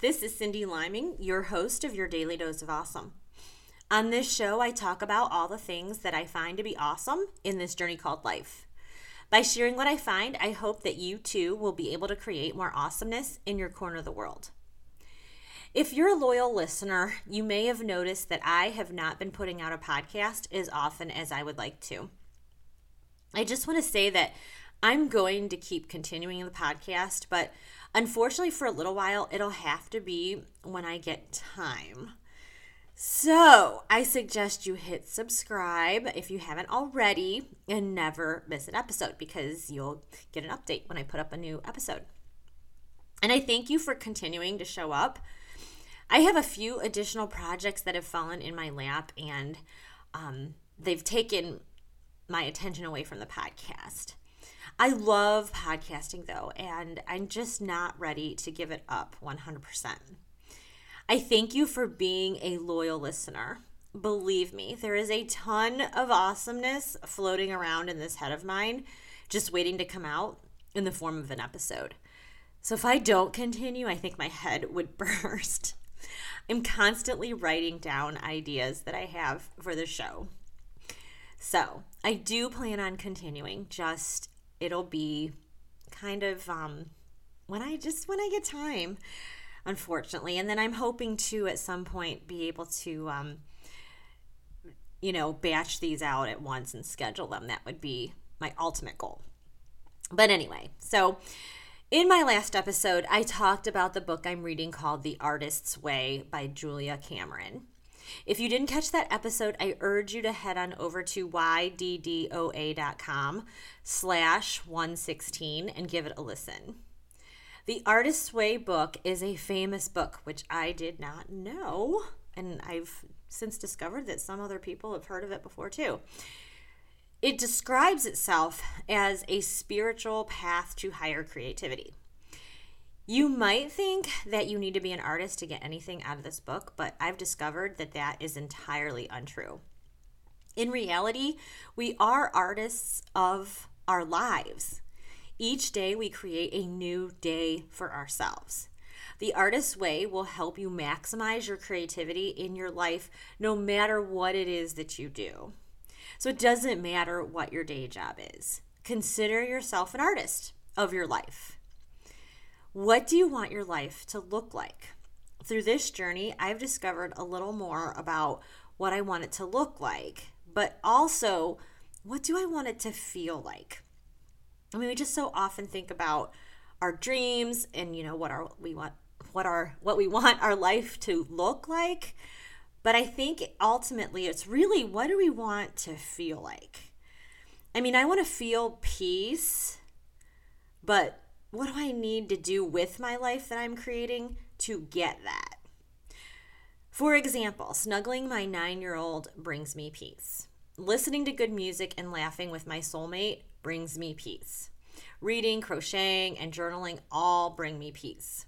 this is Cyndi Liming, your host of your Daily Dose of Awesome. On this show, I talk about all the things that I find to be awesome in this journey called life. By sharing what I find, I hope that you too will be able to create more awesomeness in your corner of the world. If you're a loyal listener, you may have noticed that I have not been putting out a podcast as often as I would like to. I just want to say that I'm going to keep continuing the podcast, but unfortunately, for a little while, it'll have to be when I get time. So, I suggest you hit subscribe if you haven't already and never miss an episode because you'll get an update when I put up a new episode. And I thank you for continuing to show up. I have a few additional projects that have fallen in my lap and um, they've taken my attention away from the podcast. I love podcasting though, and I'm just not ready to give it up 100%. I thank you for being a loyal listener. Believe me, there is a ton of awesomeness floating around in this head of mine, just waiting to come out in the form of an episode. So if I don't continue, I think my head would burst. I'm constantly writing down ideas that I have for the show. So I do plan on continuing, just it'll be kind of um, when I just when I get time, unfortunately. And then I'm hoping to at some point be able to, um, you know, batch these out at once and schedule them. That would be my ultimate goal. But anyway, so in my last episode, I talked about the book I'm reading called The Artist's Way by Julia Cameron. If you didn't catch that episode, I urge you to head on over to yddoa.com slash 116 and give it a listen. The Artist's Way book is a famous book, which I did not know, and I've since discovered that some other people have heard of it before too. It describes itself as a spiritual path to higher creativity. You might think that you need to be an artist to get anything out of this book, but I've discovered that that is entirely untrue. In reality, we are artists of our lives. Each day, we create a new day for ourselves. The Artist's Way will help you maximize your creativity in your life no matter what it is that you do. So it doesn't matter what your day job is. Consider yourself an artist of your life. What do you want your life to look like? Through this journey, I've discovered a little more about what I want it to look like, but also what do I want it to feel like? I mean, we just so often think about our dreams and you know what our we want what our what we want our life to look like. But I think ultimately it's really what do we want to feel like? I mean, I want to feel peace, but what do I need to do with my life that I'm creating to get that? For example, snuggling my nine year old brings me peace. Listening to good music and laughing with my soulmate brings me peace. Reading, crocheting, and journaling all bring me peace.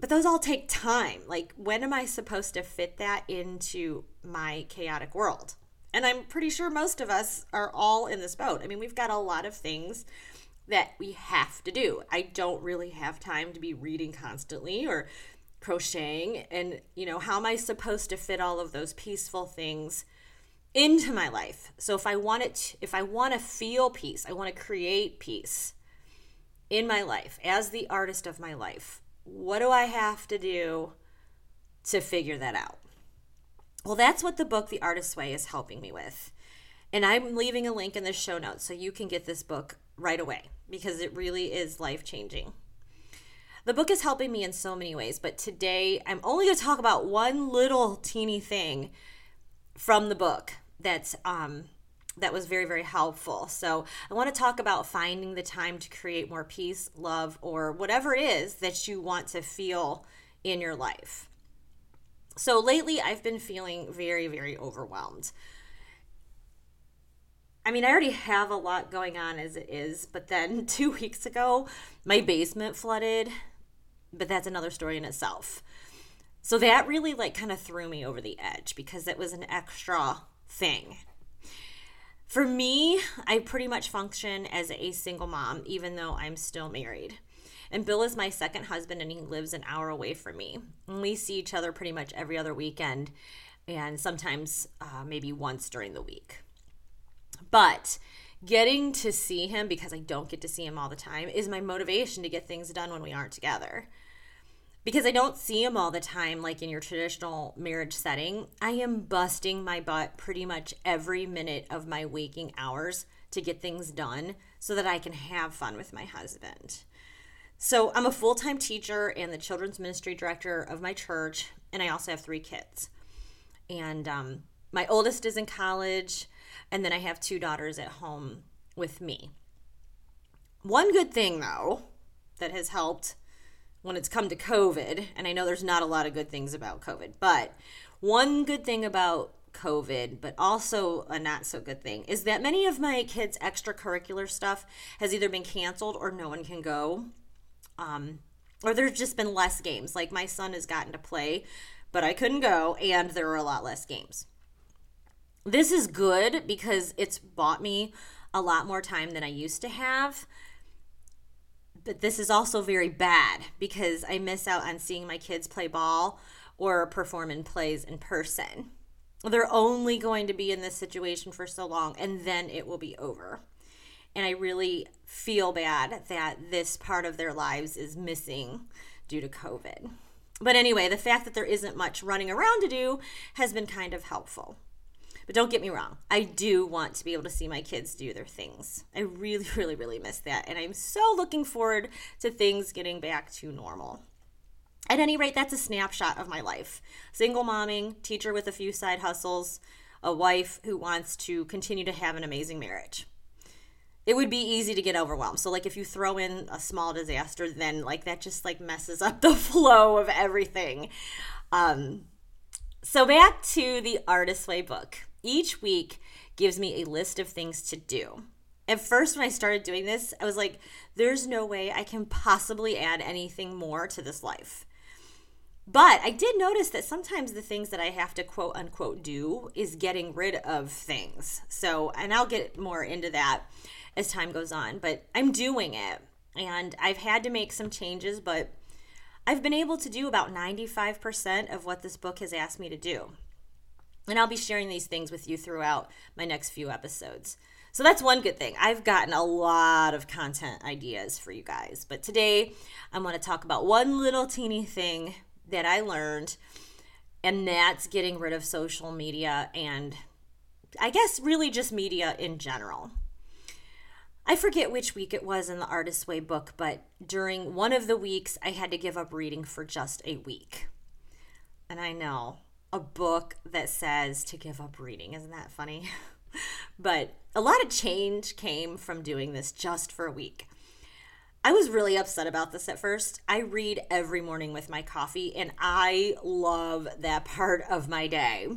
But those all take time. Like, when am I supposed to fit that into my chaotic world? And I'm pretty sure most of us are all in this boat. I mean, we've got a lot of things that we have to do. I don't really have time to be reading constantly or crocheting. And, you know, how am I supposed to fit all of those peaceful things into my life? So if I want it, if I want to feel peace, I want to create peace in my life as the artist of my life, what do I have to do to figure that out? Well, that's what the book The Artist's Way is helping me with. And I'm leaving a link in the show notes so you can get this book right away because it really is life changing. The book is helping me in so many ways, but today I'm only going to talk about one little teeny thing from the book that's um, that was very very helpful. So I want to talk about finding the time to create more peace, love, or whatever it is that you want to feel in your life. So lately, I've been feeling very very overwhelmed. I mean, I already have a lot going on as it is, but then two weeks ago, my basement flooded, but that's another story in itself. So that really like kind of threw me over the edge because it was an extra thing. For me, I pretty much function as a single mom, even though I'm still married. And Bill is my second husband, and he lives an hour away from me. And we see each other pretty much every other weekend, and sometimes uh, maybe once during the week. But getting to see him, because I don't get to see him all the time, is my motivation to get things done when we aren't together. Because I don't see him all the time, like in your traditional marriage setting, I am busting my butt pretty much every minute of my waking hours to get things done so that I can have fun with my husband. So, I'm a full time teacher and the children's ministry director of my church, and I also have three kids. And um, my oldest is in college, and then I have two daughters at home with me. One good thing, though, that has helped when it's come to COVID, and I know there's not a lot of good things about COVID, but one good thing about COVID, but also a not so good thing, is that many of my kids' extracurricular stuff has either been canceled or no one can go. Um, or there's just been less games. Like my son has gotten to play, but I couldn't go, and there were a lot less games. This is good because it's bought me a lot more time than I used to have. But this is also very bad because I miss out on seeing my kids play ball or perform in plays in person. They're only going to be in this situation for so long and then it will be over. And I really feel bad that this part of their lives is missing due to COVID. But anyway, the fact that there isn't much running around to do has been kind of helpful. But don't get me wrong, I do want to be able to see my kids do their things. I really, really, really miss that. And I'm so looking forward to things getting back to normal. At any rate, that's a snapshot of my life. Single momming, teacher with a few side hustles, a wife who wants to continue to have an amazing marriage. It would be easy to get overwhelmed. So like if you throw in a small disaster, then like that just like messes up the flow of everything. Um so back to the Artist Way book. Each week gives me a list of things to do. At first, when I started doing this, I was like, there's no way I can possibly add anything more to this life. But I did notice that sometimes the things that I have to quote unquote do is getting rid of things. So, and I'll get more into that as time goes on, but I'm doing it. And I've had to make some changes, but I've been able to do about 95% of what this book has asked me to do. And I'll be sharing these things with you throughout my next few episodes. So that's one good thing. I've gotten a lot of content ideas for you guys. But today I want to talk about one little teeny thing that I learned, and that's getting rid of social media and I guess really just media in general. I forget which week it was in the Artist's Way book, but during one of the weeks, I had to give up reading for just a week. And I know a book that says to give up reading. Isn't that funny? but a lot of change came from doing this just for a week. I was really upset about this at first. I read every morning with my coffee, and I love that part of my day.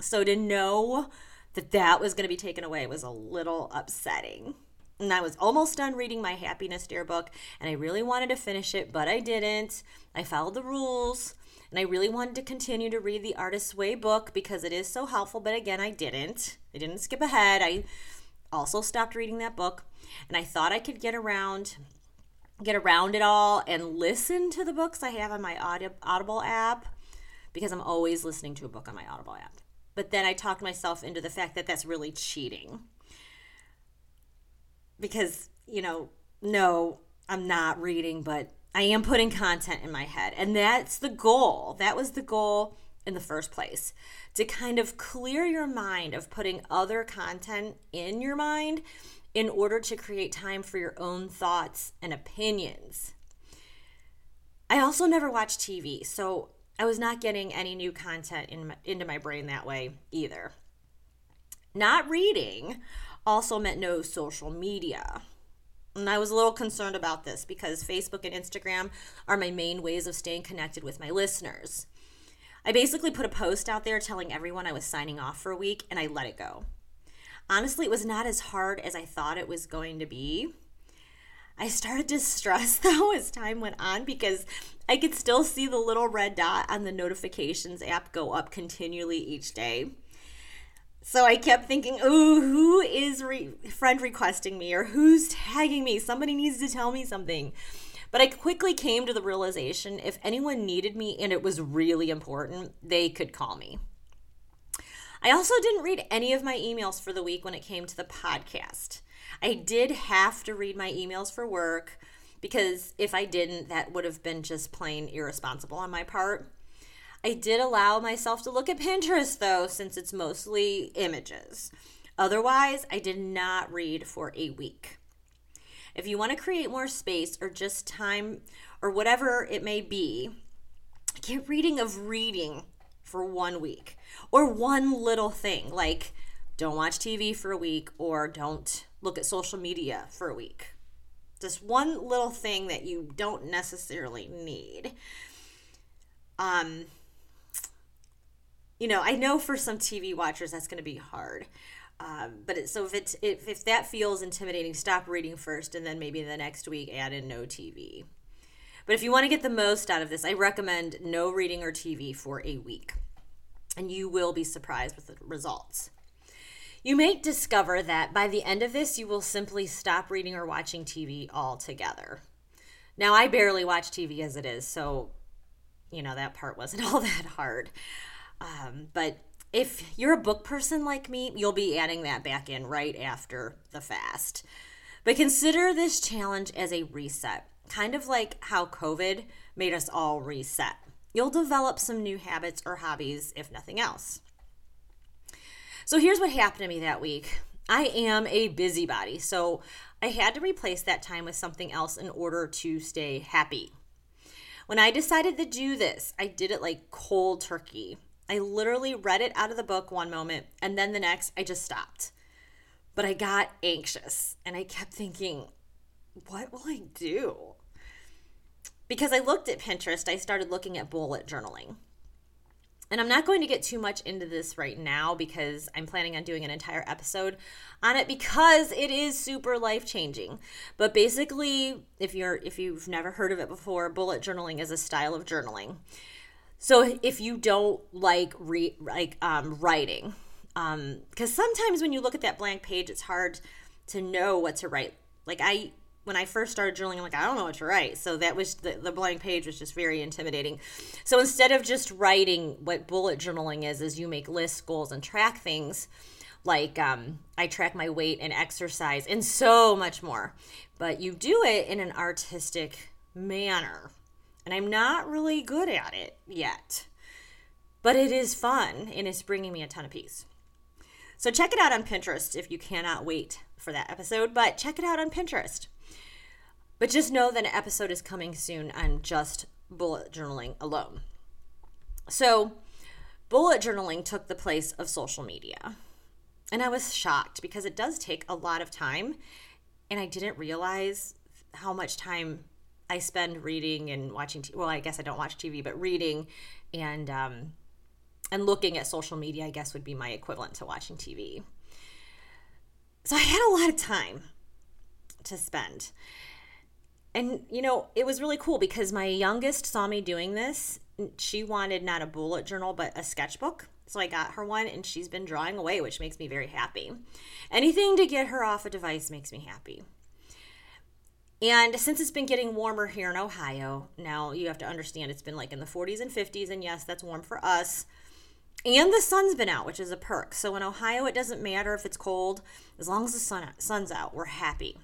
So to know that that was going to be taken away was a little upsetting. And I was almost done reading my Happiness Dare book, and I really wanted to finish it, but I didn't. I followed the rules. And I really wanted to continue to read the Artist's Way book because it is so helpful, but again, I didn't. I didn't skip ahead. I also stopped reading that book, and I thought I could get around get around it all and listen to the books I have on my Audible app because I'm always listening to a book on my Audible app. But then I talked myself into the fact that that's really cheating. Because, you know, no, I'm not reading, but I am putting content in my head. And that's the goal. That was the goal in the first place to kind of clear your mind of putting other content in your mind in order to create time for your own thoughts and opinions. I also never watched TV, so I was not getting any new content in my, into my brain that way either. Not reading also meant no social media. And I was a little concerned about this because Facebook and Instagram are my main ways of staying connected with my listeners. I basically put a post out there telling everyone I was signing off for a week and I let it go. Honestly, it was not as hard as I thought it was going to be. I started to stress though as time went on because I could still see the little red dot on the notifications app go up continually each day. So I kept thinking, oh, who is re- friend requesting me or who's tagging me? Somebody needs to tell me something. But I quickly came to the realization if anyone needed me and it was really important, they could call me. I also didn't read any of my emails for the week when it came to the podcast. I did have to read my emails for work because if I didn't, that would have been just plain irresponsible on my part. I did allow myself to look at Pinterest though, since it's mostly images. Otherwise, I did not read for a week. If you want to create more space or just time or whatever it may be, get reading of reading for one week or one little thing like don't watch TV for a week or don't look at social media for a week. Just one little thing that you don't necessarily need. Um, you know, I know for some TV watchers that's going to be hard. Um, but it, so if it's if, if that feels intimidating, stop reading first, and then maybe the next week add in no TV. But if you want to get the most out of this, I recommend no reading or TV for a week, and you will be surprised with the results. You may discover that by the end of this, you will simply stop reading or watching TV altogether. Now, I barely watch TV as it is, so you know that part wasn't all that hard. Um, but if you're a book person like me, you'll be adding that back in right after the fast. But consider this challenge as a reset, kind of like how COVID made us all reset. You'll develop some new habits or hobbies, if nothing else. So here's what happened to me that week. I am a busybody, so I had to replace that time with something else in order to stay happy. When I decided to do this, I did it like cold turkey. I literally read it out of the book one moment and then the next I just stopped. But I got anxious and I kept thinking, what will I do? Because I looked at Pinterest, I started looking at bullet journaling. And I'm not going to get too much into this right now because I'm planning on doing an entire episode on it because it is super life-changing. But basically, if you're if you've never heard of it before, bullet journaling is a style of journaling so if you don't like re- like um, writing, um, because sometimes when you look at that blank page, it's hard to know what to write. Like I, when I first started journaling, I'm like, I don't know what to write. So that was the, the blank page was just very intimidating. So instead of just writing, what bullet journaling is, is you make lists, goals, and track things. Like um, I track my weight and exercise and so much more. But you do it in an artistic manner and I'm not really good at it yet. But it is fun and it's bringing me a ton of peace. So check it out on Pinterest if you cannot wait for that episode, but check it out on Pinterest. But just know that an episode is coming soon on just bullet journaling alone. So, bullet journaling took the place of social media. And I was shocked because it does take a lot of time. And I didn't realize how much time I spend reading and watching. T- well, I guess I don't watch TV, but reading and um, and looking at social media, I guess would be my equivalent to watching TV. So I had a lot of time to spend. And you know, it was really cool because my youngest saw me doing this. She wanted not a bullet journal but a sketchbook. So I got her one and she's been drawing away, which makes me very happy. Anything to get her off a device makes me happy. And since it's been getting warmer here in Ohio, now you have to understand it's been like in the 40s and 50s, and yes, that's warm for us. And the sun's been out, which is a perk. So in Ohio, it doesn't matter if it's cold, as long as the sun, sun's out, we're happy.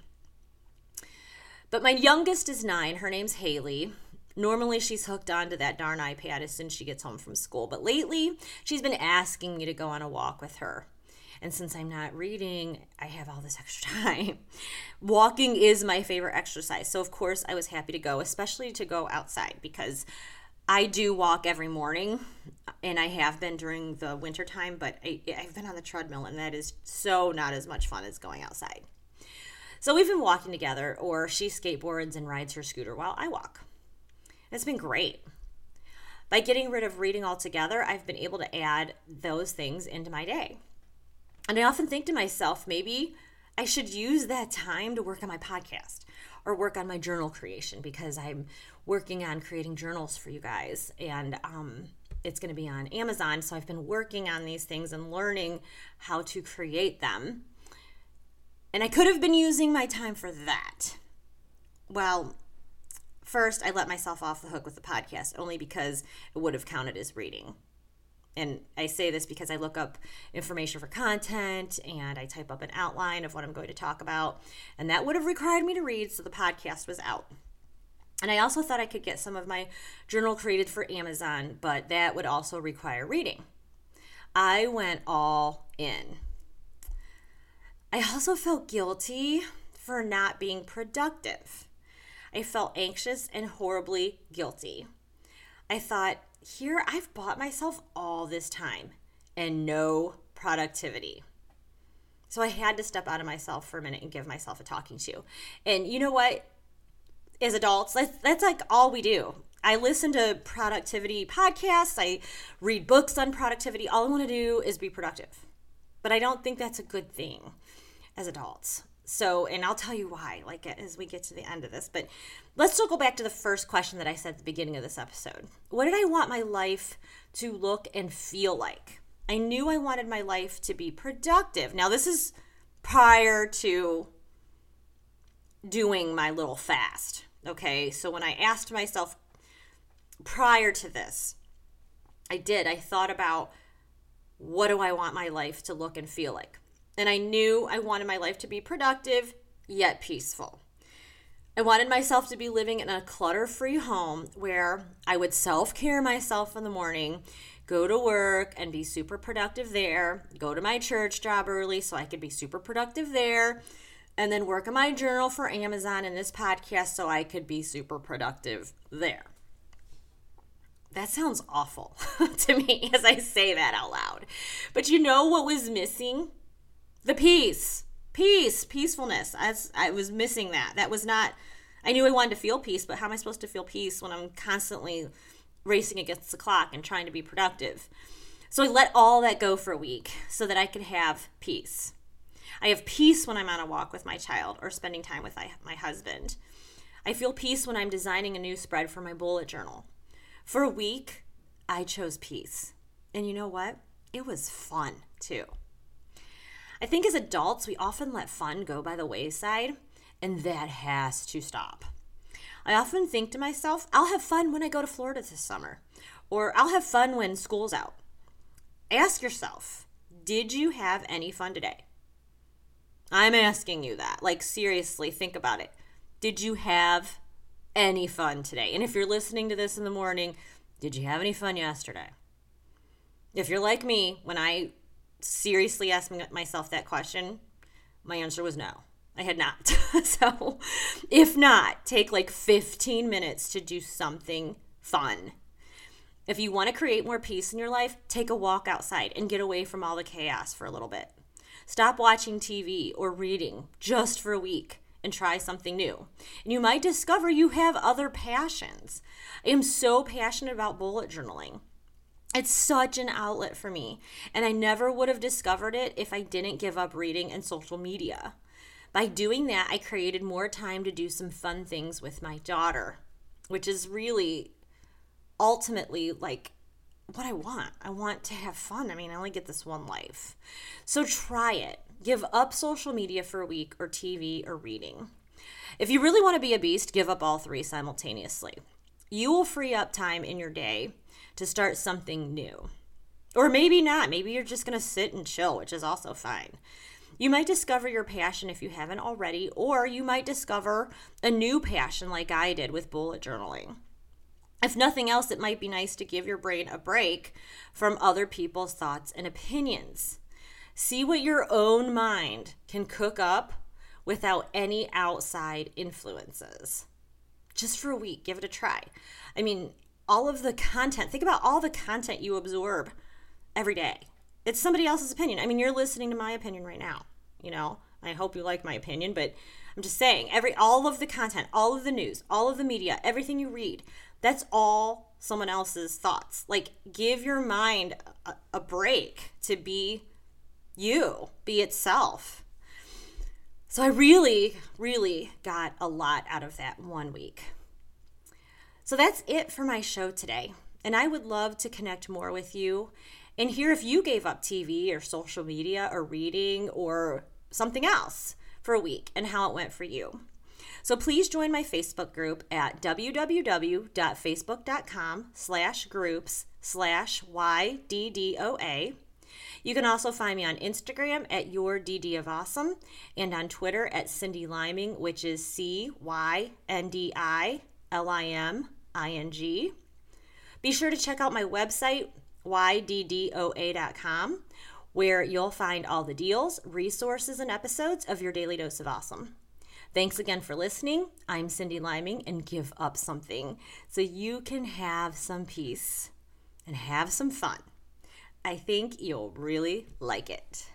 But my youngest is nine. Her name's Haley. Normally, she's hooked onto that darn iPad as soon as she gets home from school. But lately, she's been asking me to go on a walk with her. And since I'm not reading, I have all this extra time. Walking is my favorite exercise. So, of course, I was happy to go, especially to go outside because I do walk every morning and I have been during the winter time, but I, have been on the treadmill and that is so not as much fun as going outside. So we've been walking together, or she skateboards and rides her scooter while I walk. It's been great. By getting rid of reading altogether, I've been able to add those things into my day. And I often think to myself, maybe I should use that time to work on my podcast or work on my journal creation because I'm working on creating journals for you guys. And um, it's going to be on Amazon. So I've been working on these things and learning how to create them. And I could have been using my time for that. Well, first, I let myself off the hook with the podcast only because it would have counted as reading and I say this because I look up information for content and I type up an outline of what I'm going to talk about. And that would have required me to read, so the podcast was out. And I also thought I could get some of my journal created for Amazon, but that would also require reading. I went all in. I also felt guilty for not being productive. I felt anxious and horribly guilty. I thought, here I've bought myself all this time and no productivity. So I had to step out of myself for a minute and give myself a talking to. And you know what? As adults, that's, that's like all we do. I listen to productivity podcasts, I read books on productivity. All I want to do is be productive. But I don't think that's a good thing as adults. So, and I'll tell you why, like as we get to the end of this. But let's still go back to the first question that I said at the beginning of this episode. What did I want my life to look and feel like? I knew I wanted my life to be productive. Now, this is prior to doing my little fast. Okay. So, when I asked myself prior to this, I did, I thought about what do I want my life to look and feel like? And I knew I wanted my life to be productive yet peaceful. I wanted myself to be living in a clutter free home where I would self care myself in the morning, go to work and be super productive there, go to my church job early so I could be super productive there, and then work on my journal for Amazon and this podcast so I could be super productive there. That sounds awful to me as I say that out loud. But you know what was missing? The peace. Peace. Peacefulness. I, I was missing that. That was not i knew i wanted to feel peace but how am i supposed to feel peace when i'm constantly racing against the clock and trying to be productive? So i let all that go for a week so that i could have peace. I have peace when i'm on a walk with my child or spending time with my, my husband. I feel peace when i'm designing a new spread for my bullet journal. For a week i chose peace. And you know what? It was fun too I think as adults, we often let fun go by the wayside, and that has to stop. I often think to myself, I'll have fun when I go to Florida this summer, or I'll have fun when school's out. Ask yourself, did you have any fun today? I'm asking you that. Like, seriously, think about it. Did you have any fun today? And if you're listening to this in the morning, did you have any fun yesterday? If you're like me, when I seriously asking myself that question, my answer was no. I had not. so, if not, take like 15 minutes to do something fun. If you want to create more peace in your life, take a walk outside and get away from all the chaos for a little bit. Stop watching TV or reading just for a week and try something new. And you might discover you have other passions. I am so passionate about bullet journaling. It's such an outlet for me, and I never would have discovered it if I didn't give up reading and social media. By doing that, I created more time to do some fun things with my daughter, which is really ultimately like what I want. I want to have fun. I mean, I only get this one life. So try it. Give up social media for a week or TV or reading. If you really want to be a beast, give up all three simultaneously. You will free up time in your day to start something new. Or maybe not. Maybe you're just going to sit and chill, which is also fine. You might discover your passion if you haven't already, or you might discover a new passion like I did with bullet journaling. If nothing else, it might be nice to give your brain a break from other people's thoughts and opinions. See what your own mind can cook up without any outside influences. Just for a week, give it a try. I mean, all of the content, think about all the content you absorb every day. It's somebody else's opinion. I mean, you're listening to my opinion right now, you know. I hope you like my opinion, but I'm just saying every all of the content, all of the news, all of the media, everything you read, that's all someone else's thoughts. Like give your mind a, a break to be you, be itself. So I really, really got a lot out of that one week. So that's it for my show today. And I would love to connect more with you and hear if you gave up TV or social media or reading or something else for a week and how it went for you. So please join my Facebook group at www.facebook.com slash groups slash YDDOA. You can also find me on Instagram at your DD of Awesome and on Twitter at Cyndi Liming, which is C Y N D I L I M I N G. Be sure to check out my website, yddoa.com, where you'll find all the deals, resources, and episodes of your Daily Dose of Awesome. Thanks again for listening. I'm Cyndi Liming, and give up something so you can have some peace and have some fun. I think you'll really like it.